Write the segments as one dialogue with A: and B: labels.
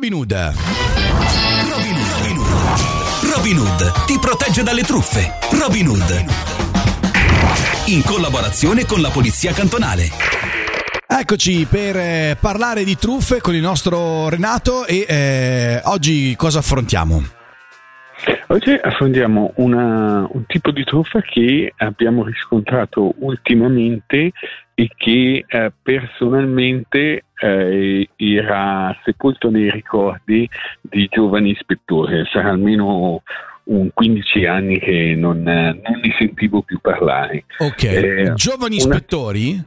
A: Robin Hood.
B: Robin Hood. Robin Hood. Robin Hood ti protegge dalle truffe. Robin Hood. In collaborazione con la Polizia Cantonale.
A: Eccoci per eh, parlare di truffe con il nostro Renato e eh, oggi cosa affrontiamo?
C: Oggi affrontiamo una, un tipo di truffa che abbiamo riscontrato ultimamente e che eh, personalmente eh, era sepolto nei ricordi di giovani ispettori. Sarà almeno un 15 anni che non, non ne sentivo più parlare.
A: Ok, eh, giovani una... ispettori?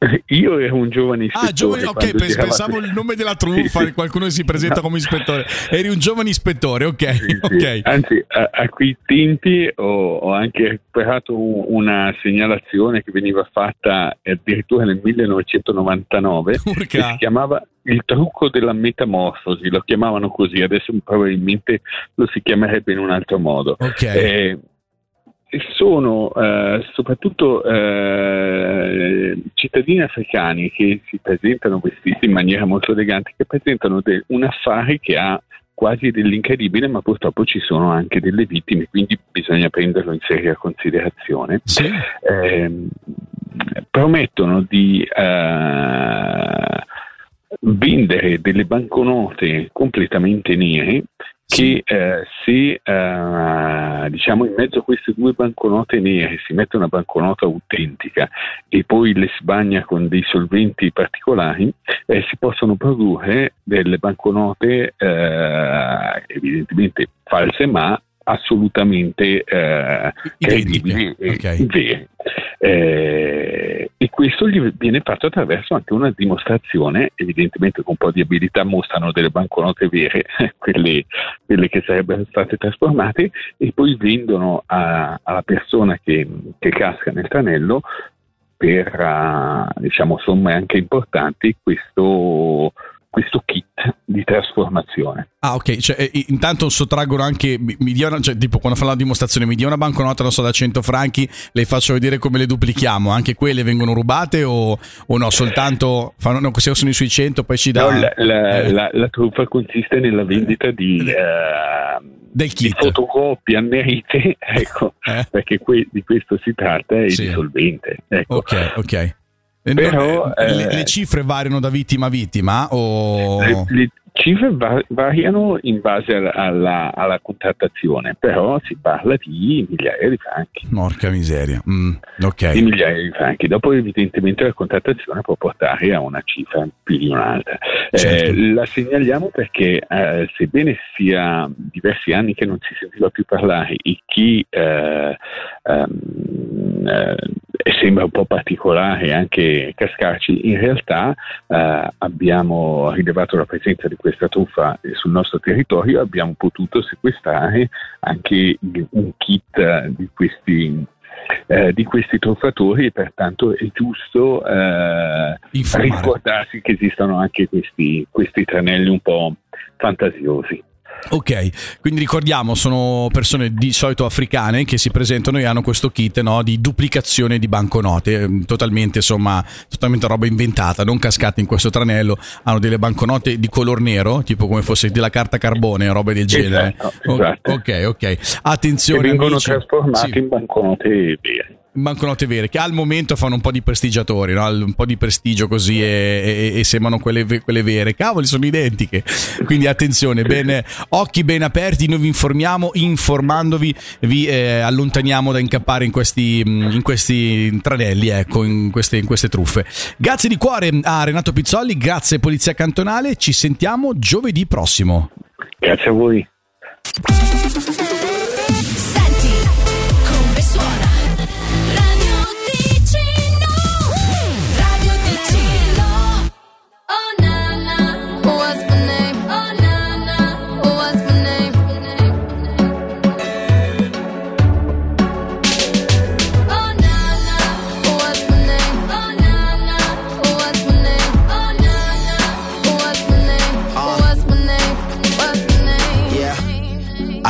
C: Io ero un giovane ispettore.
A: Ah, giovane, ok, pensavo il nome della truffa, sì, qualcuno si presenta no. come ispettore. Eri un giovane ispettore, ok. Sì, okay.
C: Anzi, a, a, quei tempi ho, ho, anche recuperato una segnalazione che veniva fatta addirittura nel 1999 Urca. che si chiamava il trucco della metamorfosi, lo chiamavano così, adesso probabilmente lo si chiamerebbe in un altro modo.
A: Okay.
C: Eh, sono eh, soprattutto eh, cittadini africani che si presentano vestiti in maniera molto elegante, che presentano de- un affare che ha quasi dell'incredibile, ma purtroppo ci sono anche delle vittime, quindi bisogna prenderlo in seria considerazione.
A: Sì.
C: Eh, promettono di eh, vendere delle banconote completamente nere che eh, se eh, diciamo in mezzo a queste due banconote nere si mette una banconota autentica e poi le sbagna con dei solventi particolari, eh, si possono produrre delle banconote eh, evidentemente false ma assolutamente eh, credibili e okay. vere. Eh, questo gli viene fatto attraverso anche una dimostrazione, evidentemente con un po' di abilità mostrano delle banconote vere, quelle, quelle che sarebbero state trasformate, e poi vendono a, alla persona che, che casca nel tranello per uh, diciamo, somme anche importanti questo questo kit di trasformazione.
A: Ah, ok, cioè, eh, intanto sottraggono anche, mi, dia una, cioè, tipo quando fanno la dimostrazione, mi dia una banconota, non so, da 100 franchi, le faccio vedere come le duplichiamo, anche quelle vengono rubate o, o no, soltanto fanno, no, se sono sui 100 poi ci dà...
C: No, la, la, eh. la, la, truffa consiste nella vendita di... Eh,
A: del kit.
C: Di fotocopie annerite, ecco, eh? perché que- di questo si tratta, e sì. di solvente. Ecco.
A: Ok, ok.
C: Però,
A: le, le, eh, cifre variano da vittima a vittima? O...
C: Le, le, cifre variano in base alla, alla, contrattazione, però si parla di migliaia di franchi.
A: Porca miseria. Mm, okay.
C: Di migliaia di franchi. Dopo, evidentemente, la contrattazione può portare a una cifra più di un'altra. Certo. Eh, la segnaliamo perché, eh, sebbene sia diversi anni che non si sentiva più parlare e chi eh, ehm, eh, sembra un po' particolare anche cascarci, in realtà eh, abbiamo rilevato la presenza di questa truffa sul nostro territorio, abbiamo potuto sequestrare anche un kit di questi eh, di questi truffatori e pertanto è giusto eh, ricordarsi che esistono anche questi, questi tranelli un po' fantasiosi.
A: Ok, quindi ricordiamo, sono persone di solito africane che si presentano e hanno questo kit no, di duplicazione di banconote, ehm, totalmente insomma, totalmente roba inventata, non cascate in questo tranello, hanno delle banconote di color nero, tipo come fosse della carta carbone, roba del genere.
C: Esatto, esatto.
A: Ok, ok. Attenzione.
C: Che vengono
A: amici.
C: trasformati sì. in banconote vere
A: banconote vere che al momento fanno un po' di prestigiatori, no? un po' di prestigio così e, e, e sembrano quelle, quelle, vere. Cavoli, sono identiche. Quindi attenzione, bene, occhi ben aperti. Noi vi informiamo, informandovi, vi eh, allontaniamo da incappare in questi, mm, in questi tranelli, ecco, in queste, in queste truffe. Grazie di cuore a Renato Pizzolli, grazie Polizia Cantonale. Ci sentiamo giovedì prossimo.
C: Grazie a voi.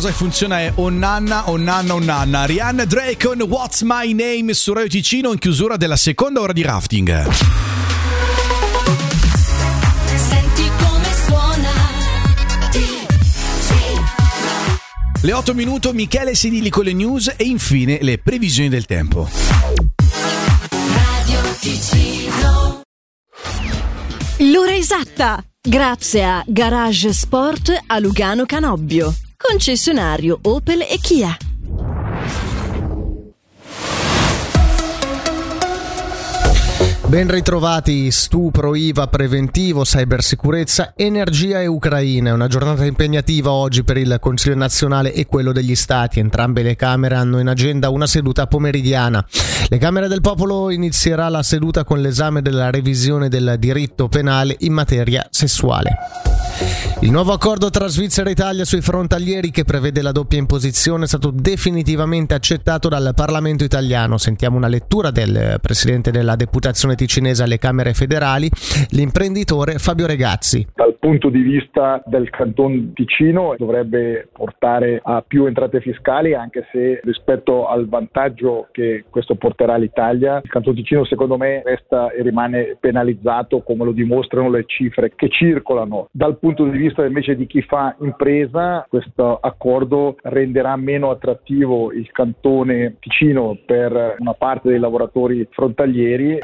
A: Cosa funziona è o nanna o nanna o nanna. Rihanna Drake con What's My Name su Radio Ticino in chiusura della seconda ora di rafting. Senti come suona. Le 8 minuti, Michele Sedili con le news e infine le previsioni del tempo. Radio
D: Ticino. L'ora esatta, grazie a Garage Sport a Lugano Canobbio concessionario Opel e Kia.
E: Ben ritrovati, stupro, IVA, preventivo, cybersicurezza, energia e Ucraina. È una giornata impegnativa oggi per il Consiglio nazionale e quello degli Stati. Entrambe le Camere hanno in agenda una seduta pomeridiana. Le Camere del Popolo inizierà la seduta con l'esame della revisione del diritto penale in materia sessuale. Il nuovo accordo tra Svizzera e Italia sui frontalieri che prevede la doppia imposizione è stato definitivamente accettato dal Parlamento italiano. Sentiamo una lettura del presidente della deputazione ticinese alle Camere federali, l'imprenditore Fabio Regazzi.
F: Dal punto di vista del Canton Ticino dovrebbe portare a più entrate fiscali anche se rispetto al vantaggio che questo porterà all'Italia, il Canton Ticino secondo me resta e rimane penalizzato come lo dimostrano le cifre che circolano. Dal punto di vista vista invece di chi fa impresa, questo accordo renderà meno attrattivo il cantone Ticino per una parte dei lavoratori frontalieri.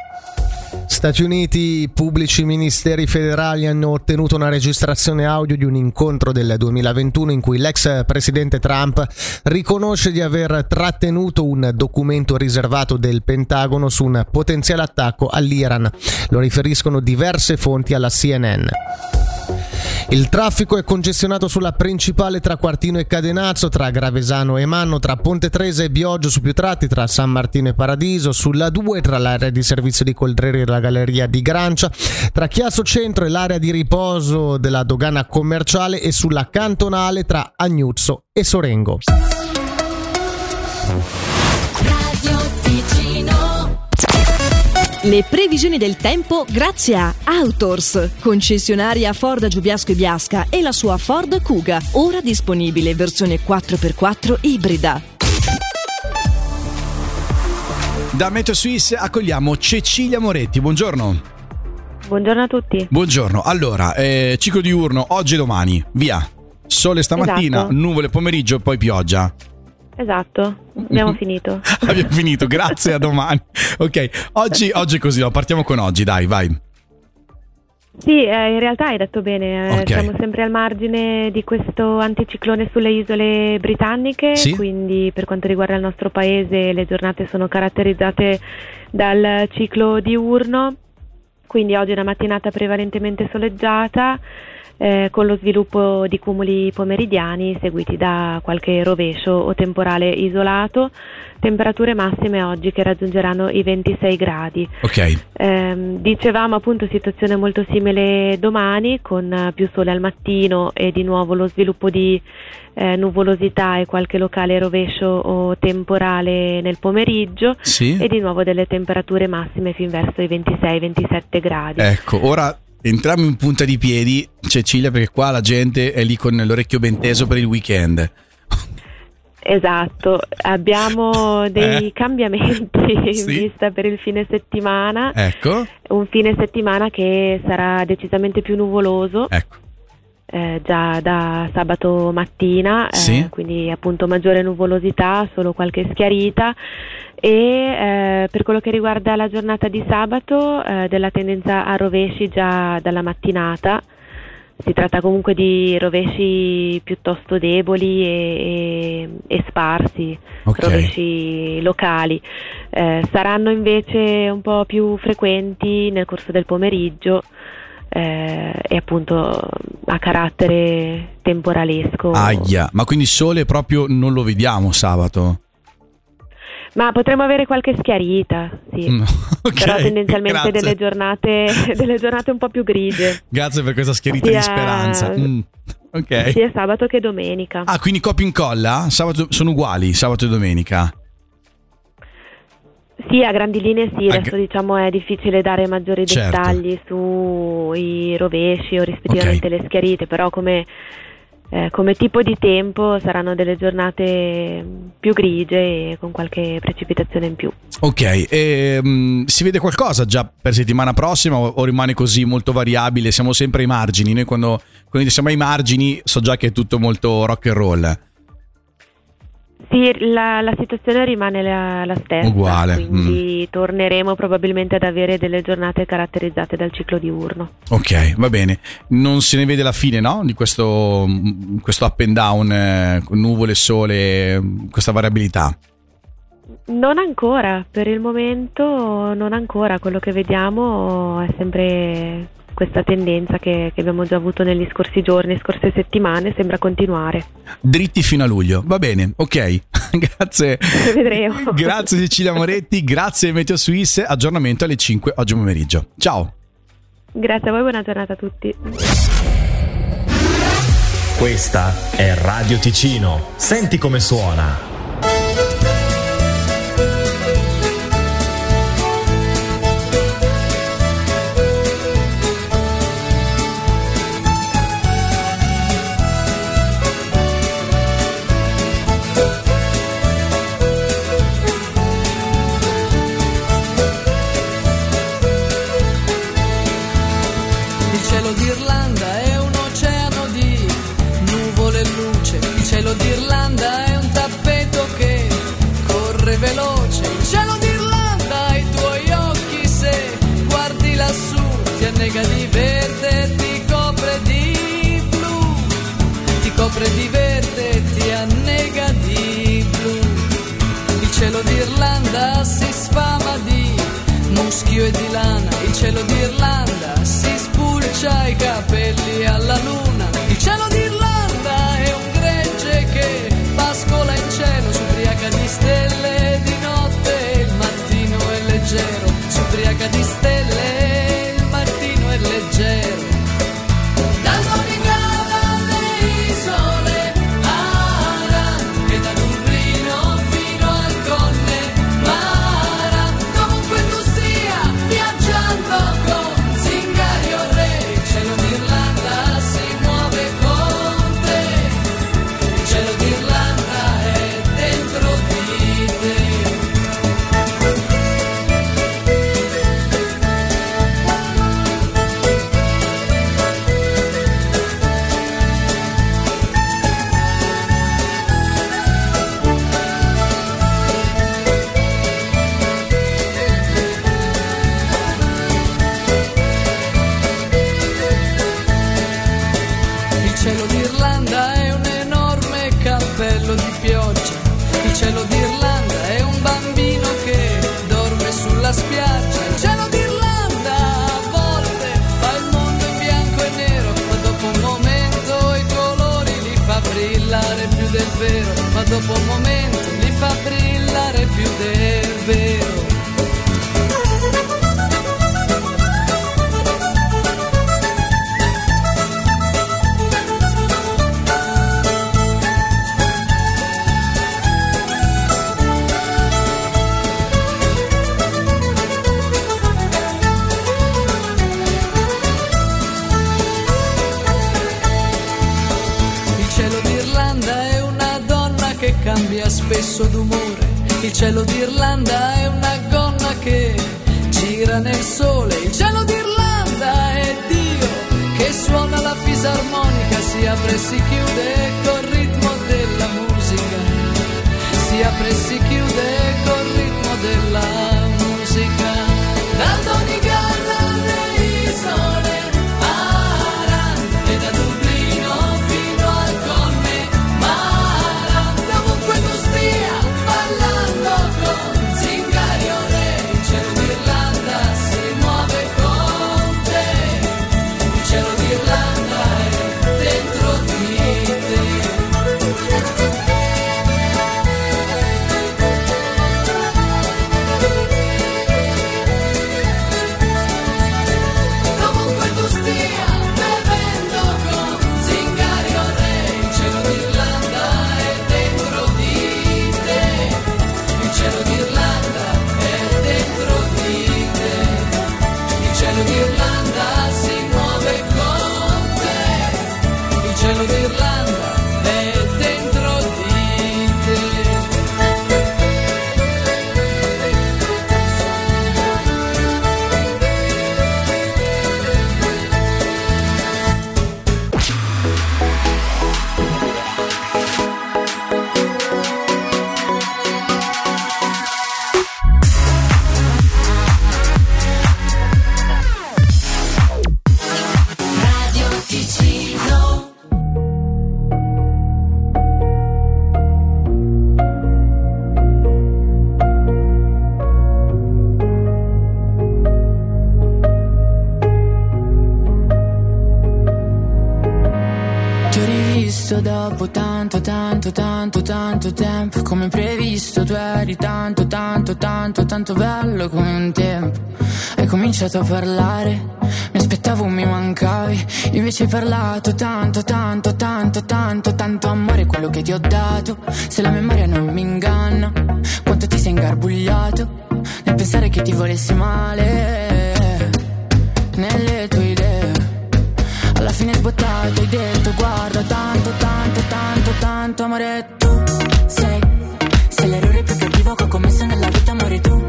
E: Stati Uniti, pubblici ministeri federali hanno ottenuto una registrazione audio di un incontro del 2021 in cui l'ex presidente Trump riconosce di aver trattenuto un documento riservato del Pentagono su un potenziale attacco all'Iran. Lo riferiscono diverse fonti alla CNN. Il traffico è congestionato sulla principale tra Quartino e Cadenazzo, tra Gravesano e Manno, tra Ponte Trese e Bioggio su più tratti, tra San Martino e Paradiso, sulla 2 tra l'area di servizio di Coldreri e la galleria di Grancia, tra Chiasso Centro e l'area di riposo della dogana commerciale e sulla cantonale tra Agnuzzo e Sorengo.
D: Le previsioni del tempo grazie a Autors, concessionaria Ford a Giubiasco e Biasca e la sua Ford Kuga, ora disponibile versione 4x4 ibrida.
A: Da Meteo Suisse accogliamo Cecilia Moretti, buongiorno.
G: Buongiorno a tutti.
A: Buongiorno, allora, eh, ciclo diurno, oggi e domani, via. Sole stamattina,
G: Esatto.
A: nuvole pomeriggio e poi pioggia.
G: Esatto, abbiamo finito.
A: Abbiamo finito, grazie, a domani. Ok, oggi, oggi è così, no, partiamo con oggi, dai, vai.
G: Sì, eh, in realtà hai detto bene, eh,
A: Ok.
G: siamo sempre al margine di questo anticiclone sulle isole britanniche,
A: Sì.
G: quindi per quanto riguarda il nostro paese le giornate sono caratterizzate dal ciclo diurno, quindi oggi è una mattinata prevalentemente soleggiata. Eh, con lo sviluppo di cumuli pomeridiani seguiti da qualche rovescio o temporale isolato, temperature massime oggi che raggiungeranno i 26 gradi.
A: Ok,
G: Ehm, dicevamo appunto situazione molto simile domani con eh, più sole al mattino e di nuovo lo sviluppo di eh, nuvolosità e qualche locale rovescio o temporale nel pomeriggio
A: sì.
G: e di nuovo delle temperature massime fin verso i 26-27 gradi.
A: Ecco, ora entriamo in punta di piedi, Cecilia, perché qua la gente è lì con l'orecchio ben teso per il weekend.
G: Esatto, abbiamo dei
A: Eh.
G: cambiamenti in
A: Sì.
G: vista per il fine settimana,
A: Ecco,
G: un fine settimana che sarà decisamente più nuvoloso.
A: ecco.
G: Eh, già da sabato mattina, eh,
A: Sì.
G: quindi appunto maggiore nuvolosità, solo qualche schiarita e eh, per quello che riguarda la giornata di sabato eh, della tendenza a rovesci già dalla mattinata. Si tratta comunque di rovesci piuttosto deboli e, e- e sparsi,
A: Ok.
G: rovesci locali. Eh, saranno invece un po' più frequenti nel corso del pomeriggio eh, e appunto a carattere temporalesco.
A: Aia, ma quindi sole proprio non lo vediamo sabato.
G: Ma potremmo avere qualche schiarita, sì.
A: Mm, ok,
G: Però tendenzialmente delle giornate, delle giornate un po' più grigie,
A: Grazie per questa schiarita di
G: Sia-
A: speranza. Mm, Ok.
G: sia sabato che domenica.
A: Ah, quindi copia e incolla? Sabato sono uguali, sabato e domenica.
G: Sì, a grandi linee sì, adesso
A: gra-
G: diciamo è difficile dare maggiori
A: Certo.
G: dettagli sui rovesci o rispettivamente
A: Ok.
G: le schiarite, però come, eh, come tipo di tempo saranno delle giornate più grigie e con qualche precipitazione in più.
A: Ok, e, mm, si vede qualcosa già per settimana prossima o, o rimane così molto variabile? Siamo sempre ai margini. Noi quando, quando siamo ai margini so già che è tutto molto rock and roll.
G: Sì, la, la situazione rimane la, la stessa,
A: Uguale, mm.
G: quindi torneremo probabilmente ad avere delle giornate caratterizzate dal ciclo diurno.
A: Ok, va bene. Non se ne vede la fine, no? Di questo, mm, questo up and down, eh, con nuvole, sole, mm, questa variabilità.
G: Non ancora, per il momento non ancora, quello che vediamo è sempre questa tendenza che, che, abbiamo già avuto negli scorsi giorni, scorse settimane, sembra continuare.
A: Dritti fino a luglio, va bene, ok. grazie.
G: Vedremo.
A: Grazie Cecilia Moretti, grazie Meteo Suisse, aggiornamento alle 5 oggi pomeriggio. Ciao.
G: Grazie a voi, buona giornata a tutti.
H: Questa è Radio Ticino, senti come suona.
I: Dio e di lana, il cielo d'Irlanda, si spulcia i capelli alla luna. davvero, ma dopo un momento mi fa brillare.
J: seek you eri tanto, tanto, tanto, tanto bello come un tempo. Hai cominciato a parlare Mi aspettavo mi mancavi. Invece hai parlato tanto, tanto, tanto, tanto Tanto amore quello che ti ho dato. Se la memoria non mi inganna Quanto ti sei ingarbugliato Nel pensare che ti volessi male. Nelle tue idee alla fine sbottato hai detto guarda tanto, tanto, tanto, tanto amore tu sei Sei l'errore più cattivo che ho commesso nella vita amore tu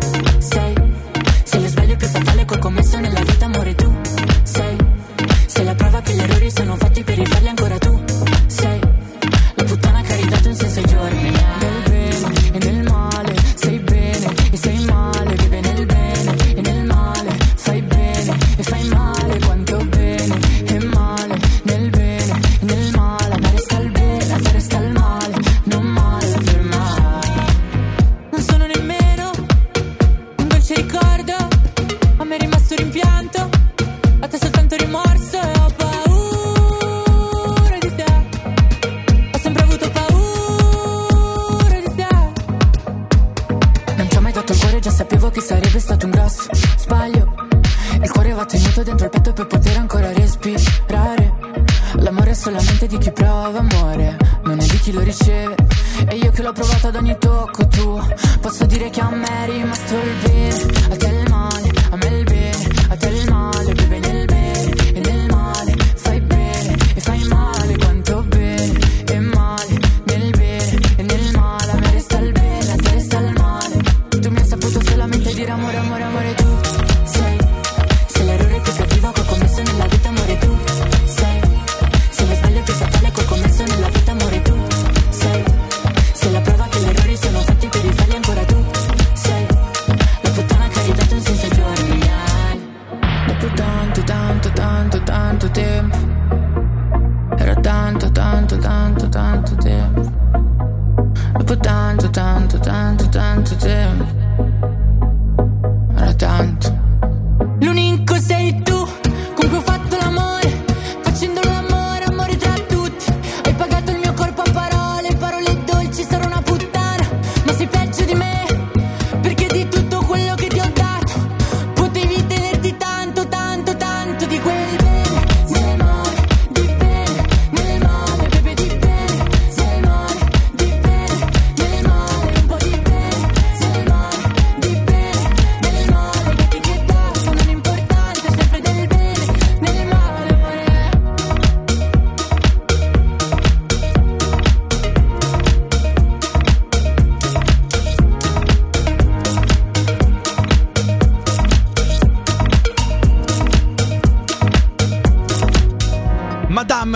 J: riceve E io che l'ho provato ad ogni tocco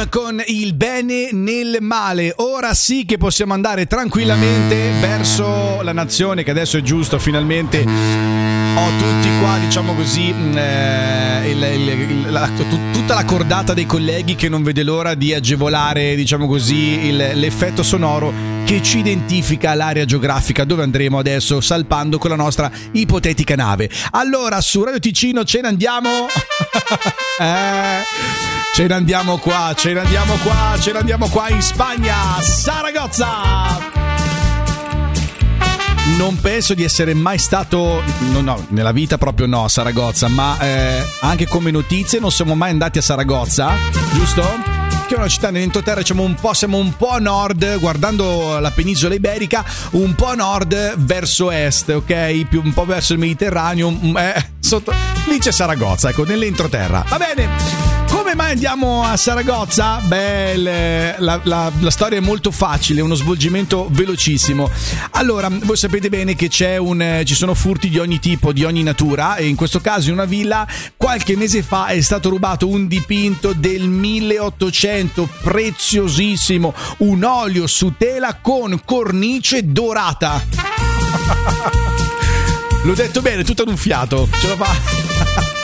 J: Con il bene nel male.
A: Ora sì che possiamo andare tranquillamente verso la nazione, che adesso è giusto, finalmente ho tutti qua, diciamo così, mh, eh, il- il- la- tut- tutta la cordata dei colleghi che non vede l'ora di agevolare, diciamo così, il- l'effetto sonoro che ci identifica l'area geografica dove andremo adesso salpando con la nostra ipotetica nave. Allora, su Radio Ticino ce ne andiamo. eh, ce ne andiamo qua, ce ne andiamo qua, ce ne andiamo qua in Spagna, Saragozza. Non penso di essere mai stato, no, no, nella vita proprio no, a Saragozza, ma eh, anche come notizie non siamo mai andati a Saragozza, giusto? Che è una città nell'entroterra, diciamo un po', siamo un po' a nord, guardando la penisola iberica, un po' a nord verso est, ok? Più un po' verso il Mediterraneo, mm, eh, sotto, lì c'è Saragozza, ecco, nell'entroterra. Va bene. Come mai andiamo a Saragozza? Beh, il- la, la- la storia è molto facile, uno svolgimento velocissimo. Allora, voi sapete bene che un, eh, ci sono furti di ogni tipo, di ogni natura, e in questo caso in una villa qualche mese fa è stato rubato un dipinto del 1800, preziosissimo, un olio su tela con cornice dorata. L'ho detto bene, tutto ad un fiato. Ce la fa?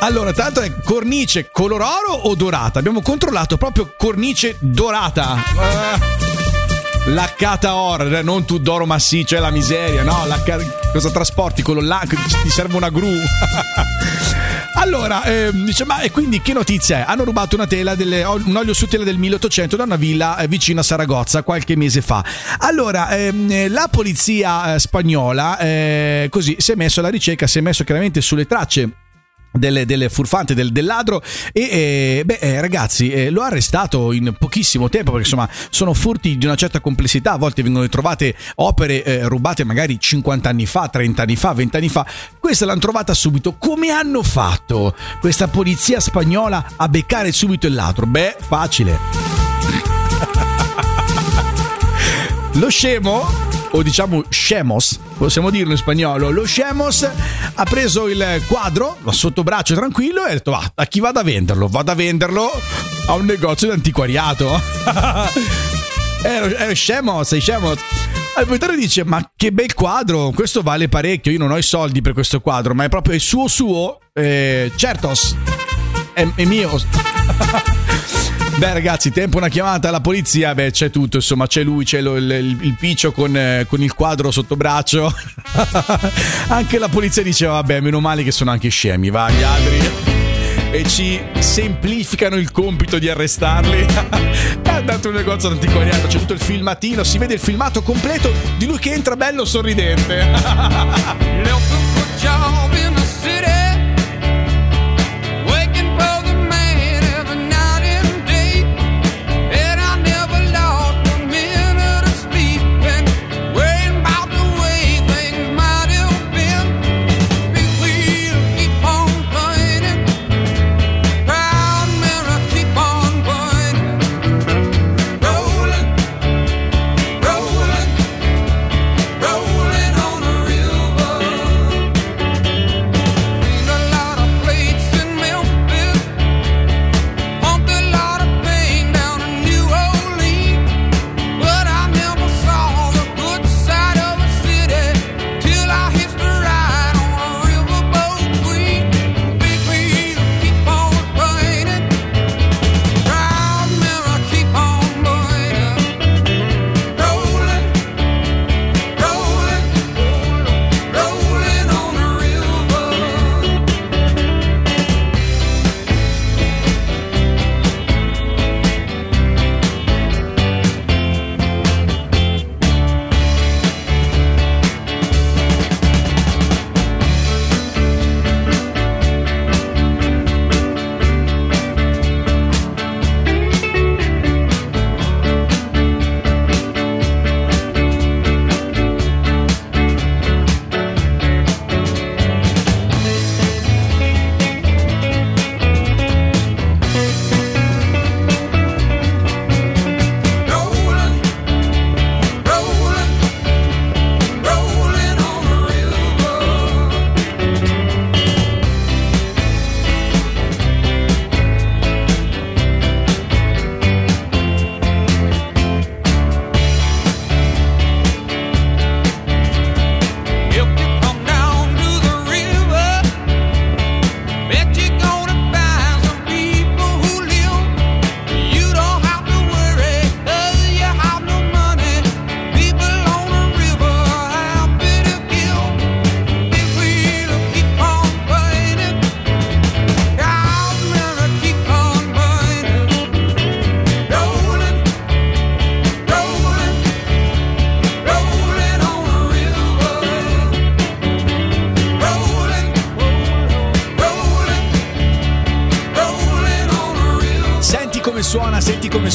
A: Allora, tanto è cornice color oro o dorata? Abbiamo controllato proprio cornice dorata. Eh, laccata oro, eh, non tu d'oro massiccio, è la miseria, no? Lacca- cosa trasporti? Quello là, ti serve una gru. Allora, ehm, dice, ma e quindi che notizia è? Hanno rubato una tela delle- un olio su tela del 1800 da una villa eh, vicino a Saragozza qualche mese fa. Allora, ehm, eh, la polizia eh, spagnola eh, così si è messo alla ricerca, si è messo chiaramente sulle tracce delle, delle furfante del, del ladro. E eh, beh eh, ragazzi eh, l'ho arrestato in pochissimo tempo perché insomma sono furti di una certa complessità. A volte vengono ritrovate opere eh, rubate magari 50 anni fa 30 anni fa 20 anni fa. Questa l'hanno trovata subito. Come hanno fatto questa polizia spagnola a beccare subito il ladro? Beh facile. Lo scemo o diciamo scemos, possiamo dirlo in spagnolo, lo scemos ha preso il quadro sotto braccio tranquillo e ha detto va, a chi vado a venderlo? Vado a venderlo a un negozio di antiquariato. È lo, è lo scemo, sei scemo. Il proprietario dice: Ma che bel quadro, questo vale parecchio. Io non ho i soldi per questo quadro, ma è proprio il suo suo. Eh, certos, è, è mio. Beh, ragazzi, tempo una chiamata alla polizia. Beh, c'è tutto. Insomma, c'è lui, c'è lo- il, il- il piccio con, eh, con il quadro sotto braccio. anche la polizia diceva: Vabbè, meno male che sono anche scemi, va, gli altri. E ci semplificano il compito di arrestarli. È andato in un negozio d'antiquariato, c'è tutto il filmatino, si vede il filmato completo di lui che entra bello sorridente.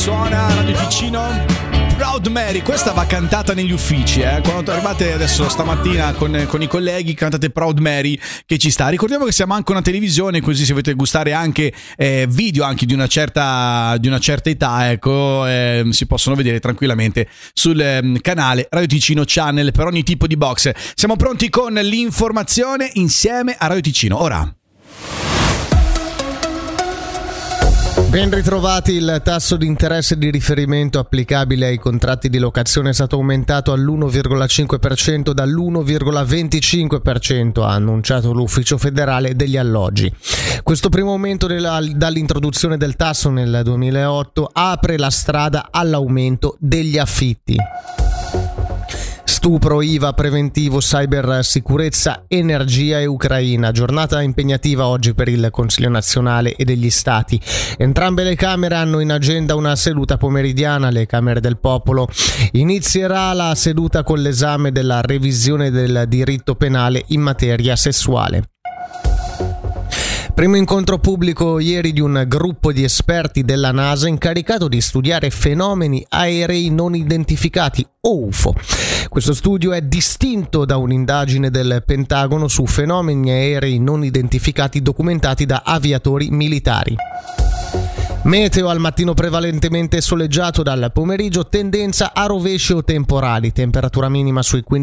A: suona Radio Ticino. Proud Mary, questa va cantata negli uffici, eh. Quando arrivate adesso stamattina con, con i colleghi, cantate Proud Mary che ci sta. Ricordiamo che siamo anche una televisione, così se volete gustare anche eh, video anche di una certa, di una certa età, ecco, eh, si possono vedere tranquillamente sul ehm, canale Radio Ticino Channel per ogni tipo di box. Siamo pronti con l'informazione insieme a Radio Ticino. Ora.
E: Ben ritrovati, il tasso di interesse di riferimento applicabile ai contratti di locazione è stato aumentato all'1,5% dall'1,25%, ha annunciato l'Ufficio federale degli alloggi. Questo primo aumento della- dall'introduzione del tasso nel 2008 apre la strada all'aumento degli affitti. Stupro, IVA, preventivo, cyber sicurezza, energia e Ucraina. Giornata impegnativa oggi per il Consiglio nazionale e degli Stati. Entrambe le Camere hanno in agenda una seduta pomeridiana, le Camere del Popolo. Inizierà la seduta con l'esame della revisione del diritto penale in materia sessuale. Primo incontro pubblico ieri di un gruppo di esperti della NASA incaricato di studiare fenomeni aerei non identificati o UFO. Questo studio è distinto da un'indagine del Pentagono su fenomeni aerei non identificati documentati da aviatori militari. Meteo al mattino prevalentemente soleggiato dal pomeriggio, tendenza a rovesci o temporali, temperatura minima sui 15